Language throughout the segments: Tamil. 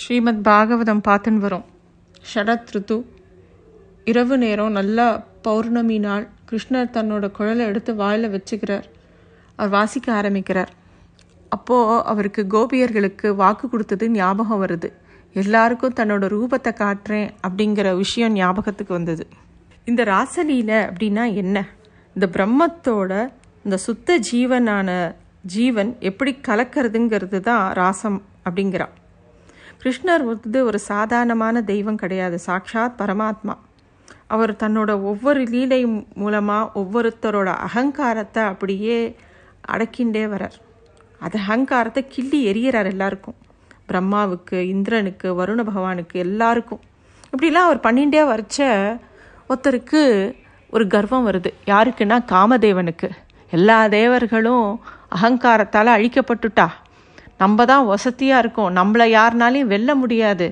ஸ்ரீமத் பாகவதம் பார்த்துன்னு வரோம். ஷரத் ருத்து இரவு நேரம் நல்லா பௌர்ணமி நாள் கிருஷ்ணர் தன்னோட குழலை எடுத்து வாயில் வச்சுக்கிறார். அவர் வாசிக்க ஆரம்பிக்கிறார். அப்போது அவருக்கு கோபியர்களுக்கு வாக்கு கொடுத்தது ஞாபகம் வருது. எல்லாருக்கும் தன்னோட ரூபத்தை காட்டுறேன் அப்படிங்கிற விஷயம் ஞாபகத்துக்கு வந்தது. இந்த ராசலீல அப்படின்னா என்ன? இந்த பிரம்மத்தோட இந்த சுத்த ஜீவனான ஜீவன் எப்படி கலக்கிறதுங்கிறது தான் ராசம் அப்படிங்கிறான் கிருஷ்ணர் வந்து ஒரு சாதாரணமான தெய்வம் கிடையாது. சாக்ஷாத் பரமாத்மா. அவர் தன்னோட ஒவ்வொரு லீலை மூலமாக ஒவ்வொருத்தரோட அகங்காரத்தை அப்படியே அடக்கிண்டே வரார். அது அகங்காரத்தை கிள்ளி எரியறார் எல்லாருக்கும். பிரம்மாவுக்கு இந்திரனுக்கு வருண பகவானுக்கு எல்லாருக்கும். இப்படிலாம் அவர் பண்ணிகிட்டே வரைச்ச ஒருத்தருக்கு ஒரு கர்வம் வருது. யாருக்குன்னா காமதேவனுக்கு. எல்லா தேவர்களும் அகங்காரத்தால் அழிக்கப்பட்டுட்டா. நம்ம தான் வசதியாக இருக்கோம். நம்மளை யாருனாலையும் வெல்ல முடியாது.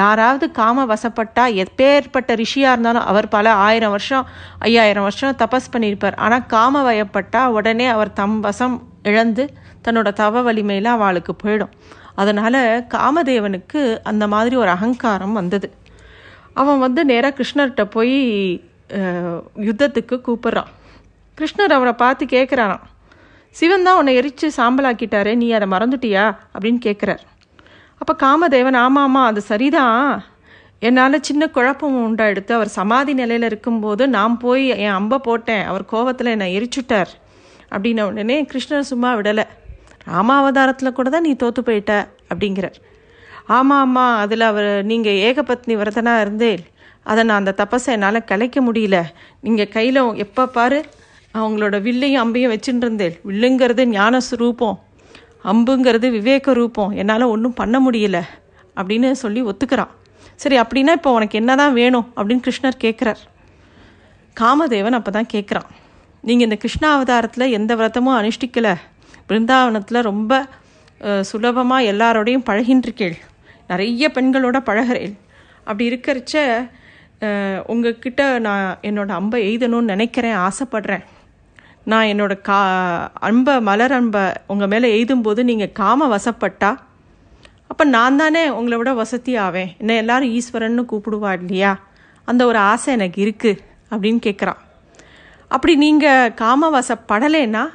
யாராவது காம வசப்பட்டா எப்பேற்பட்ட ரிஷியாக இருந்தாலும் அவர் பல ஆயிரம் வருஷம் ஐயாயிரம் வருஷம் தபஸ் பண்ணியிருப்பார். ஆனால் காம வயப்பட்டா உடனே அவர் தம் வசம் இழந்து தன்னோட தவ வலிமையில் அவளுக்கு போயிடும். அதனால் காமதேவனுக்கு அந்த மாதிரி ஒரு அகங்காரம் வந்தது. அவன் வந்து நேராக கிருஷ்ணர்கிட்ட போய் யுத்தத்துக்கு கூப்பிட்றான். கிருஷ்ணர் அவரை பார்த்து கேட்குறானான் சிவன் தான் உன்னை எரித்து சாம்பலாக்கிட்டாரே நீ அதை மறந்துட்டியா? அப்படின்னு கேட்குறார் அப்போ காமதேவன் ஆமாம் ஆமாம் அது சரிதான். என்னால் சின்ன குழப்பம் உண்டாயிடுத்து அவர் சமாதி நிலையில் இருக்கும்போது நான் போய் என் அம்பை போட்டேன் அவர் கோவத்தில் என்னை எரிச்சுட்டார். அப்படின்ன உடனே கிருஷ்ணர் சும்மா விடலை. ராமாவதாரத்தில் கூட தான் நீ தோற்று போயிட்ட அப்படிங்கிறார். ஆமாம் ஆமாம் அதில் அவர் நீங்கள் ஏகபத்னி விரதனாக இருந்தேன். அதை நான் அந்த தப்பஸை என்னால் கலைக்க முடியல. நீங்கள் கையில் எப்போ பாரு அவங்களோட வில்லையும் அம்பையும் வச்சுட்டு இருந்தேன் வில்லுங்கிறது ஞான ரூபம் அம்புங்கிறது விவேக ரூபம் என்னால் ஒன்றும் பண்ண முடியல அப்படின்னு சொல்லி ஒத்துக்கிறான் சரி அப்படின்னா இப்போ உனக்கு என்ன தான் வேணும் அப்படின்னு கிருஷ்ணர் கேட்குறார் காமதேவன் அப்போ தான் கேட்குறான் நீங்கள் இந்த கிருஷ்ணாவதாரத்தில் எந்த விரதமும் அனுஷ்டிக்கலை. பிருந்தாவனத்தில் ரொம்ப சுலபமாக எல்லாரோடையும் பழகின்றிருக்கேள். நிறைய பெண்களோட பழகிறேள். அப்படி இருக்கிறச்ச உங்ககிட்ட நான் என்னோடய அம்பை எய்தணும்னு நினைக்கிறேன் ஆசைப்படுறேன். நான் என்னோட கா அன்பை மலர் அன்பை உங்கள் மேலே எய்தும்போது நீங்கள் காம வசப்பட்டா அப்போ நான் தானே உங்களை விட வசதி ஆவேன். என்ன எல்லாரும் ஈஸ்வரன்னு கூப்பிடுவா இல்லையா? அந்த ஒரு ஆசை எனக்கு இருக்குது அப்படின்னு கேட்குறான் அப்படி நீங்கள் காம வசப்படலைன்னா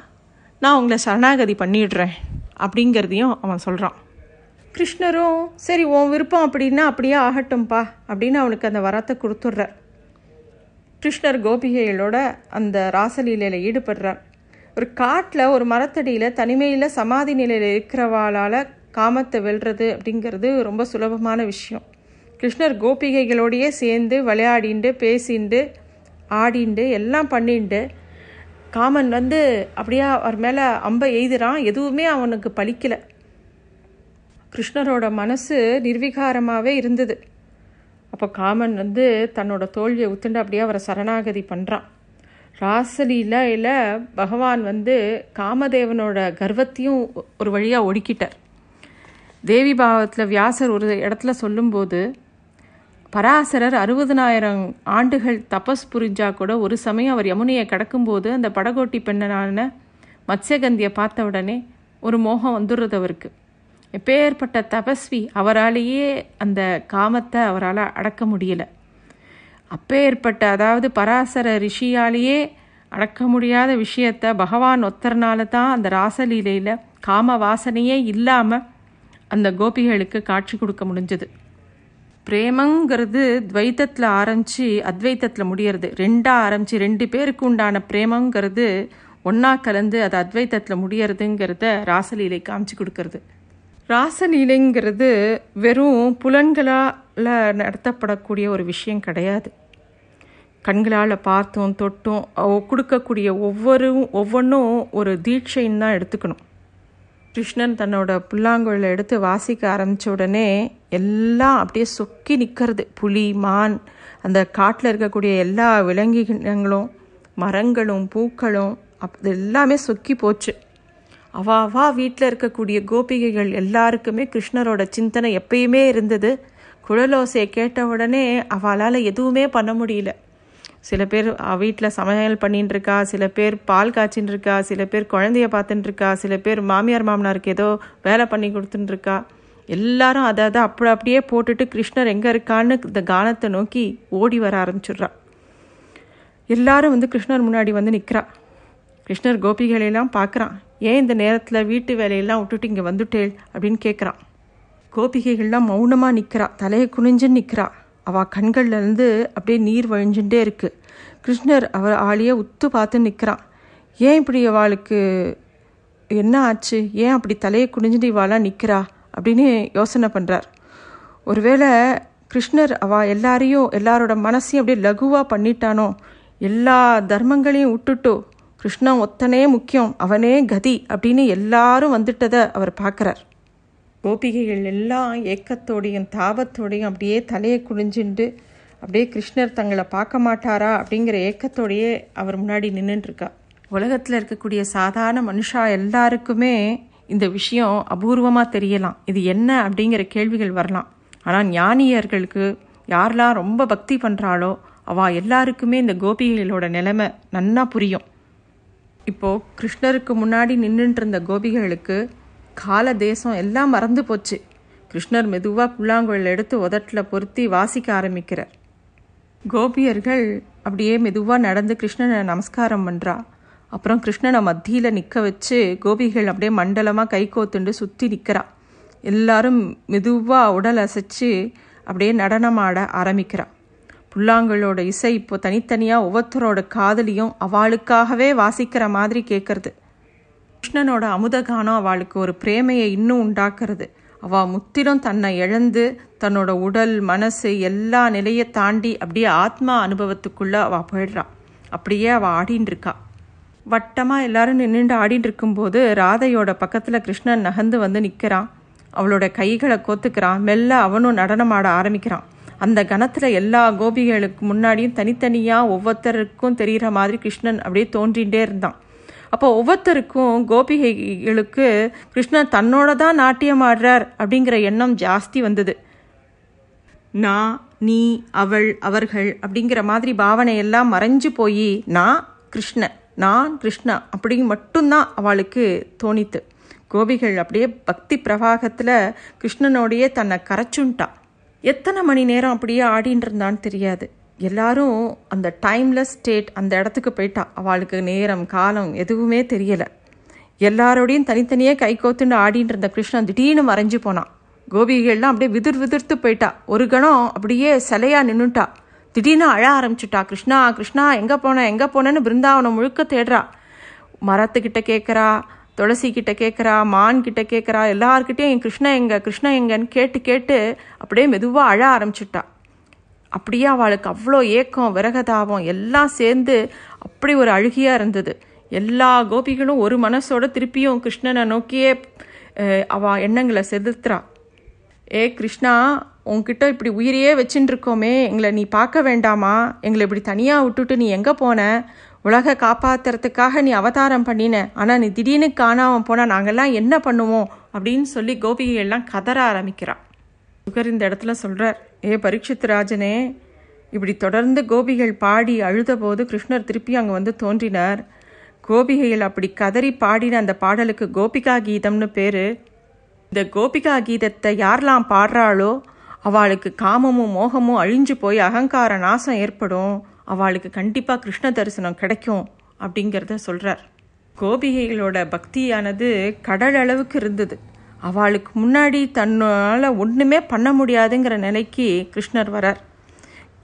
நான் உங்களை சரணாகதி பண்ணிடுறேன் அப்படிங்கிறதையும் அவன் சொல்கிறான் கிருஷ்ணரும் சரி உன் விருப்பம் அப்படின்னா அப்படியே ஆகட்டும்ப்பா அப்படின்னு அவனுக்கு அந்த வரத்தை கொடுத்துட்றார். கிருஷ்ணர் கோபிகைகளோட அந்த ராசலீலையில் ஈடுபடுறார். ஒரு காட்டில் ஒரு மரத்தடியில் தனிமையில் சமாதி நிலையில் இருக்கிறவாளால் காமத்தை வெல்றது அப்படிங்கிறது ரொம்ப சுலபமான விஷயம். கிருஷ்ணர் கோபிகைகளோடையே சேர்ந்து விளையாடிண்டு பேசிண்டு ஆடிண்டு எல்லாம் பண்ணிண்டு காமன் வந்து அப்படியே அவர் மேலே அம்பை எய்துறான் எதுவுமே அவனுக்கு பழிக்கலை கிருஷ்ணரோட மனசு நிர்விகாரமாகவே இருந்தது. அப்போ காமன் வந்து தன்னோட தோல்வியை உத்துண்டு அப்படியே அவரை சரணாகதி பண்ணுறான் ராசலீலையில் பகவான் வந்து காமதேவனோட கர்வத்தையும் ஒரு வழியாக ஒடுக்கிட்டார். தேவி பாவத்தில் வியாசர் ஒரு இடத்துல சொல்லும்போது பராசரர் அறுபதனாயிரம் ஆண்டுகள் தபஸ் புரிஞ்சா கூட ஒரு சமயம் அவர் யமுனையை கடக்கும்போது அந்த படகோட்டி பெண்ணனான மத்ஸ்யகந்தியை பார்த்த உடனே ஒரு மோகம் வந்துடுறது அவருக்கு. எப்பேற்பட்ட தபஸ்வி அவராலேயே அந்த காமத்தை அவரால் அடக்க முடியல. அப்பேற்பட்ட அதாவது பராசர ரிஷியாலேயே அடக்க முடியாத விஷயத்த பகவான் ஒத்தர்னால தான் அந்த ராசலீலையில் காம வாசனையே இல்லாமல் அந்த கோபிகளுக்கு காட்சி கொடுக்க முடிஞ்சது. பிரேமங்கிறது துவைத்தத்தில் ஆரம்பித்து அத்வைத்தத்தில் முடியறது. ரெண்டாக ஆரம்பித்து ரெண்டு பேருக்கு உண்டான பிரேமங்கிறது ஒன்றா கலந்து அது அத்வைத்தத்தில் முடியறதுங்கிறத ராசலீலை காமிச்சு கொடுக்கறது. ராசலீலைங்கிறது வெறும் புலன்களால் நடத்தப்படக்கூடிய ஒரு விஷயம் கிடையாது. கண்களால் பார்த்தும் தொட்டும் கொடுக்கக்கூடிய ஒவ்வொரு ஒவ்வொன்றும் ஒரு தீட்சைன்னு தான் எடுத்துக்கணும். கிருஷ்ணன் தன்னோட புல்லாங்குழலை எடுத்து வாசிக்க ஆரம்பித்த உடனே எல்லாம் அப்படியே சொக்கி நிற்கிறது புலி மான் அந்த காட்டில் இருக்கக்கூடிய எல்லா விலங்கினங்களும் மரங்களும் பூக்களும் அப் எல்லாமே சொக்கி போச்சு. அவா அவா வீட்டில் இருக்கக்கூடிய கோபிகைகள் எல்லாருக்குமே கிருஷ்ணரோட சிந்தனை எப்பயுமே இருந்தது. குழலோசையை கேட்ட உடனே அவளால் எதுவுமே பண்ண முடியல. சில பேர் வீட்டில் சமையல் பண்ணின்னு இருக்கா சில பேர் பால் காய்ச்சின்னு இருக்கா சில பேர் குழந்தைய பார்த்துட்டு இருக்கா சில பேர் மாமியார் மாமனாருக்கு ஏதோ வேலை பண்ணி கொடுத்துட்டு இருக்கா எல்லாரும் அதை அதை அப்படி அப்படியே போட்டுட்டு கிருஷ்ணர் எங்கே இருக்கான்னு இந்த கானத்தை நோக்கி ஓடி வர ஆரம்பிச்சிடுறா. எல்லாரும் வந்து கிருஷ்ணர் முன்னாடி வந்து நிற்கிறா கிருஷ்ணர் கோபிகளையெல்லாம் பார்க்குறான். ஏன் இந்த நேரத்தில் வீட்டு வேலையெல்லாம் விட்டுட்டு இங்கே வந்துட்டேள் அப்படின்னு கேட்குறான் கோபிகைகள்லாம் மௌனமாக நிற்கிறா தலையை குனிஞ்சு நிற்கிறா அவள் கண்கள்லேருந்து அப்படியே நீர் வழிஞ்சுட்டே இருக்குது கிருஷ்ணர் அவர் ஆளையே உத்து பார்த்து நிற்கிறான் ஏன் இப்படி அவளுக்கு என்ன ஆச்சு? ஏன் அப்படி தலையை குனிஞ்சுட்டு இவாளாக நிற்கிறா அப்படின்னு யோசனை பண்ணுறார் ஒருவேளை கிருஷ்ணர் அவள் எல்லாரையும் எல்லாரோட மனசையும் அப்படியே லகுவாக பண்ணிட்டானோ? எல்லா தர்மங்களையும் விட்டுட்டோ? கிருஷ்ணன் ஒத்தனே முக்கியம் அவனே கதி அப்படின்னு எல்லாரும் வந்துட்டதை அவர் பார்க்குறார். கோபிகைகள் எல்லாம் ஏக்கத்தோடையும் தாபத்தோடையும் அப்படியே தலையை குனிஞ்சுண்டு அப்படியே கிருஷ்ணர் தங்களை பார்க்க மாட்டாரா அப்படிங்கிற ஏக்கத்தோடையே அவர் முன்னாடி நின்றுட்டுருக்கா உலகத்தில் இருக்கக்கூடிய சாதாரண மனுஷா எல்லாருக்குமே இந்த விஷயம் அபூர்வமாக தெரியலாம். இது என்ன அப்படிங்கிற கேள்விகள் வரலாம். ஆனால் ஞானியர்களுக்கு யாரெல்லாம் ரொம்ப பக்தி பண்ணுறாளோ அவள் எல்லாருக்குமே இந்த கோபிகளோட நிலைமை நன்னா புரியும். இப்போது கிருஷ்ணருக்கு முன்னாடி நின்றுட்டு இருந்த கோபிகளுக்கு கால தேசம் எல்லாம் மறந்து போச்சு. கிருஷ்ணர் மெதுவாக புல்லாங்குழல் எடுத்து உதட்டில் பொருத்தி வாசிக்க ஆரம்பிக்கிறார். கோபியர்கள் அப்படியே மெதுவாக நடந்து கிருஷ்ணனை நமஸ்காரம் பண்ணுறா அப்புறம் கிருஷ்ணனை மத்தியில் நிற்க வச்சு கோபிகள் அப்படியே மண்டலமாக கை கோத்துண்டு சுற்றி நிற்கிறா எல்லாரும் மெதுவாக உடல் அசைச்சு அப்படியே நடனமாட ஆரம்பிக்கிறான் புல்லாங்களோட இசை இப்போ தனித்தனியாக ஒவ்வொருத்தரோட காதலியும் அவளுக்காகவே வாசிக்கிற மாதிரி கேட்கறது கிருஷ்ணனோட அமுதகானம் அவளுக்கு ஒரு பிரேமையை இன்னும் உண்டாக்குறது. அவள் முத்திலும் தன்னை இழந்து தன்னோட உடல் மனசு எல்லா நிலையை தாண்டி அப்படியே ஆத்மா அனுபவத்துக்குள்ளே அவள் போயிடுறான் அப்படியே அவள் ஆடின்னு இருக்கா. வட்டமாக எல்லாரும் நின்றுண்டு ஆடிட்டு இருக்கும்போது ராதையோட பக்கத்தில் கிருஷ்ணன் நகர்ந்து வந்து நிற்கிறான் அவளோட கைகளை கோத்துக்கிறான். மெல்ல அவனும் நடனமாட ஆரம்பிக்கிறான். அந்த கணத்தில் எல்லா கோபிகளுக்கு முன்னாடியும் தனித்தனியாக ஒவ்வொருத்தருக்கும் தெரிகிற மாதிரி கிருஷ்ணன் அப்படியே தோன்றிகிட்டே இருந்தான். அப்போ ஒவ்வொருத்தருக்கும் கோபிகைகளுக்கு கிருஷ்ணன் தன்னோட தான் நாட்டியம் ஆடுறார் அப்படிங்கிற எண்ணம் ஜாஸ்தி வந்தது. நான் நீ அவள் அவர்கள் அப்படிங்கிற மாதிரி பாவனையெல்லாம் மறைஞ்சு போய் நான் கிருஷ்ணன் நான் கிருஷ்ணா அப்படி மட்டும்தான் அவளுக்கு தோணித்து. கோபிகள் அப்படியே பக்தி பிரவாகத்தில் கிருஷ்ணனோடையே தன்னை கரைச்சுன்ட்டா எத்தனை மணி நேரம் அப்படியே ஆடின்னு இருந்தான்னு தெரியாது. எல்லாரும் அந்த டைம்லெஸ் ஸ்டேட் அந்த இடத்துக்கு போயிட்டா. அவளுக்கு நேரம் காலம் எதுவுமே தெரியலை. எல்லாரோடையும் தனித்தனியே கை கோத்துண்டு ஆடின்னு இருந்த கிருஷ்ணன் திடீர்னு மறைஞ்சு போனான் கோபிகள்லாம் அப்படியே விதிர் விதிர்த்து போயிட்டா. ஒரு கணம் அப்படியே சிலையா நின்றுட்டா திடீர்னு அழ ஆரம்பிச்சுட்டா. கிருஷ்ணா கிருஷ்ணா எங்கே போன எங்கே போனேன்னு பிருந்தாவனம் முழுக்க தேடுறா. மரத்துக்கிட்ட கேட்குறா துளசி கிட்ட கேட்குறா மான் கிட்ட கேட்குறா எல்லார்கிட்டையும் என் கிருஷ்ணா எங்க கிருஷ்ணா எங்கன்னு கேட்டு கேட்டு அப்படியே மெதுவாக அழ ஆரம்பிச்சிட்டா. அப்படியே அவளுக்கு அவ்வளோ ஏக்கம் விரகதாபம் எல்லாம் சேர்ந்து அப்படி ஒரு அழுகியாக இருந்தது. எல்லா கோபிகளும் ஒரு மனசோட திருப்பியும் கிருஷ்ணனை நோக்கியே அவ எண்ணங்களை செலுத்துறா. ஏ கிருஷ்ணா உன்கிட்ட இப்படி உயிரையே வச்சுட்டு இருக்கோமே எங்களை நீ பார்க்க வேண்டாமா? எங்களை இப்படி தனியாக விட்டுட்டு நீ எங்கே போன? உலக காப்பாத்துறதுக்காக நீ அவதாரம் பண்ணின. ஆனால் நீ திடீர்னு காணாமல் போனால் நாங்கள்லாம் என்ன பண்ணுவோம்? அப்படின்னு சொல்லி கோபிகையெல்லாம் கதற ஆரம்பிக்கிறான் சுகர் இந்த இடத்துல சொல்கிறார் ஏ பரீட்சித் ராஜனே இப்படி தொடர்ந்து கோபிகள் பாடி அழுத போது கிருஷ்ணர் திருப்பி அங்கே வந்து தோன்றினார். கோபிகைகள் அப்படி கதறி பாடின அந்த பாடலுக்கு கோபிகா கீதம்னு பேர். இந்த கோபிகா கீதத்தை யாரெல்லாம் பாடுறாளோ அவளுக்கு காமமும் மோகமும் அழிஞ்சு போய் அகங்கார நாசம் ஏற்படும். அவளுக்கு கண்டிப்பாக கிருஷ்ண தரிசனம் கிடைக்கும் அப்படிங்கிறத சொல்கிறார் கோபிகைகளோட பக்தியானது கடல் அளவுக்கு இருந்தது. அவளுக்கு முன்னாடி தன்னால் ஒன்றுமே பண்ண முடியாதுங்கிற நிலைக்கு கிருஷ்ணர் வரார்.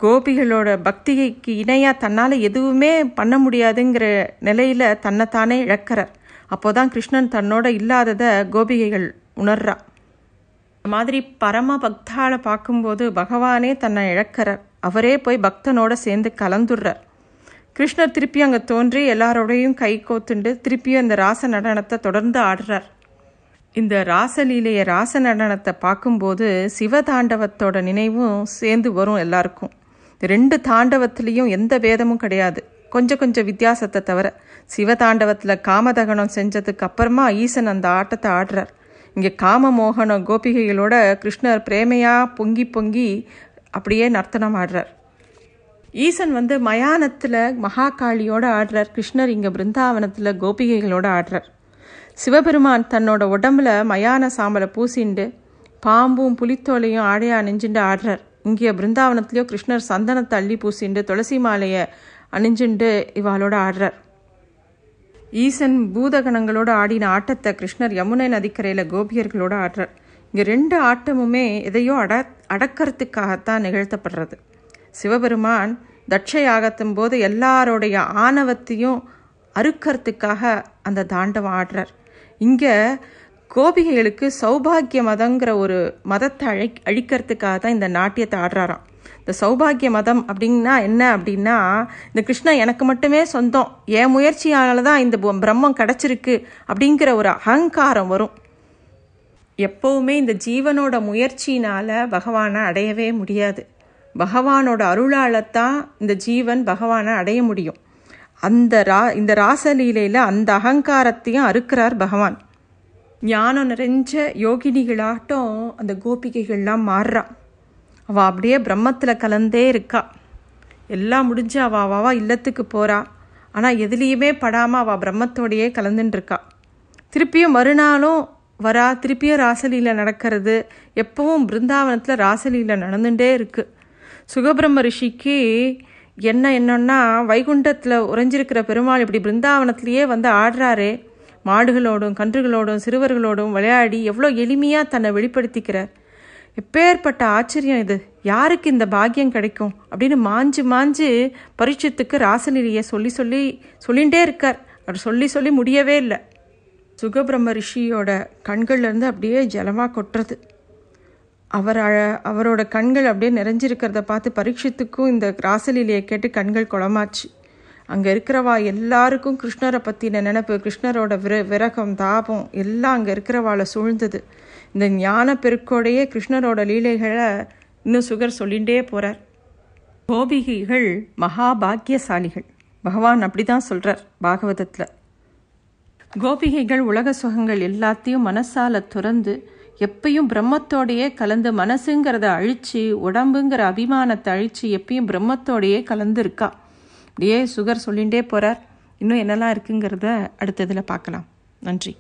கோபிகளோட பக்திகைக்கு இணையாக தன்னால் எதுவுமே பண்ண முடியாதுங்கிற நிலையில் தன்னைத்தானே இழக்கிறார். அப்போதான் கிருஷ்ணன் தன்னோட இல்லாததை கோபிகைகள் உணர்றா. மாதிரி பரம பக்தாவை பார்க்கும்போது பகவானே தன்னை இழக்கிறார். அவரே போய் பக்தனோட சேர்ந்து கலந்துடுறார். கிருஷ்ணர் திருப்பி அங்கே தோன்றி எல்லாரோடையும் கை கோத்துண்டு திருப்பியும் இந்த ராச நடனத்தை தொடர்ந்து ஆடுறார். இந்த ராசலீலைய ராச நடனத்தை பார்க்கும்போது சிவதாண்டவத்தோட நினைவும் சேர்ந்து வரும் எல்லாருக்கும். ரெண்டு தாண்டவத்துலேயும் எந்த பேதமும் கிடையாது. கொஞ்சம் கொஞ்சம் வித்தியாசத்தை தவிர சிவதாண்டவத்தில் காமதகனம் செஞ்சதுக்கு அப்புறமா ஈசன் அந்த ஆட்டத்தை ஆடுறார். இங்கே காமமோகன கோபிகைகளோட கிருஷ்ணர் பிரேமையாக பொங்கி பொங்கி அப்படியே நர்த்தனம் ஆடுறார். ஈசன் வந்து மயானத்தில் மகாகாளியோட ஆடுறார். கிருஷ்ணர் இங்கே பிருந்தாவனத்தில் கோபிகைகளோட ஆடுறார். சிவபெருமான் தன்னோட உடம்புல மயான சாம்பலை பூசிண்டு பாம்பும் புலித்தோலையும் ஆடையா அணிஞ்சுண்டு ஆடுறார். இங்கே பிருந்தாவனத்துலேயோ கிருஷ்ணர் சந்தனத்தை அள்ளி பூசிண்டு துளசி மாலையை அணிஞ்சுண்டு இவாளோட ஆடுறார். ஈசன் பூதகணங்களோட ஆடின ஆட்டத்தை கிருஷ்ணர் யமுனை நதிக்கரையில் கோபியர்களோட ஆடுறார். இங்கே ரெண்டு ஆட்டமுமே எதையோ அட அடக்கிறதுக்காகத்தான் நிகழ்த்தப்படுறது. சிவபெருமான் தட்சை யாகத்தும் போது எல்லாருடைய ஆணவத்தையும் அறுக்கிறதுக்காக அந்த தாண்டவம் ஆடுறார். இங்கே கோபிகைகளுக்கு சௌபாகிய மதங்கிற ஒரு மதத்தை அழை அழிக்கிறதுக்காக தான் இந்த நாட்டியத்தை ஆடுறாராம். இந்த சௌபாகிய மதம் அப்படின்னா என்ன அப்படின்னா இந்த கிருஷ்ணன் எனக்கு மட்டுமே சொந்தம் என் முயற்சியானால தான் இந்த பிரம்மம் கிடச்சிருக்கு அப்படிங்கிற ஒரு அகங்காரம் வரும். எப்போவுமே இந்த ஜீவனோட முயற்சியினால் பகவானை அடையவே முடியாது. பகவானோட அருளாலத்தான் இந்த ஜீவன் பகவானை அடைய முடியும். அந்த ரா இந்த ராசலீலையில் அந்த அகங்காரத்தையும் அறுக்கிறார் பகவான். ஞானம் நிறைஞ்ச யோகினிகளாட்டம் அந்த கோபிகைகள்லாம் மாறுறான் அவள் அப்படியே பிரம்மத்தில் கலந்தே இருக்கா. எல்லாம் முடிஞ்சு அவள் அவாவா இல்லத்துக்கு போகிறா ஆனால் எதுலேயுமே படாமல் அவள் பிரம்மத்தோடையே கலந்துட்டுருக்கா திருப்பியும் மறுநாளும் வரா திருப்பியும் ராசலீல நடக்கிறது. எப்பவும் பிருந்தாவனத்தில் ராசலீல நடந்துகிட்டே இருக்குது சுகபிரம்ம ரிஷிக்கு என்ன என்னன்னா வைகுண்டத்தில் உறைஞ்சிருக்கிற பெருமாள் இப்படி பிருந்தாவனத்திலேயே வந்து ஆடுறாரே. மாடுகளோடும் கன்றுகளோடும் சிறுவர்களோடும் விளையாடி எவ்வளோ எளிமையாக தன்னை வெளிப்படுத்திக்கிறார். எப்பேற்பட்ட ஆச்சரியம் இது. யாருக்கு இந்த பாக்கியம் கிடைக்கும்? அப்படின்னு மாஞ்சு மாஞ்சு பரீட்சத்துக்கு ராசலீலையை சொல்லி சொல்லி சொல்லிகிட்டே இருக்கார். அவர் சொல்லி சொல்லி முடியவே இல்லை. சுகபிரம்ம ரிஷியோட கண்கள்லேருந்து அப்படியே ஜலமாக கொட்டுறது. அவர் அவரோட கண்கள் அப்படியே நிறைஞ்சிருக்கிறத பார்த்து பரீட்சத்துக்கும் இந்த ராசலீலையை கேட்டு கண்கள் குளமாச்சு. அங்கே இருக்கிறவா எல்லாருக்கும் கிருஷ்ணரை பற்றின நினப்பு கிருஷ்ணரோட விர விரகம் தாபம் எல்லாம் அங்கே இருக்கிறவாளை சூழ்ந்தது. இந்த ஞான பெருக்கோடையே கிருஷ்ணரோட லீலைகளை இன்னும் சுகர் சொல்லிகிட்டே போகிறார் கோபிகைகள் மகாபாக்கியசாலிகள். பகவான் அப்படி தான் சொல்கிறார் பாகவதத்தில். கோபிகைகள் உலக சுகங்கள் எல்லாத்தையும் மனசால துறந்து எப்பயும் பிரம்மத்தோடையே கலந்து மனசுங்கிறத அழிச்சு உடம்புங்கிற அபிமானத்தை அழிச்சு எப்பயும் பிரம்மத்தோடையே கலந்துருக்கா? அப்படியே சுகர் சொல்லிகிட்டே போகிறார் இன்னும் என்னெல்லாம் இருக்குங்கிறத அடுத்ததில் பார்க்கலாம். நன்றி.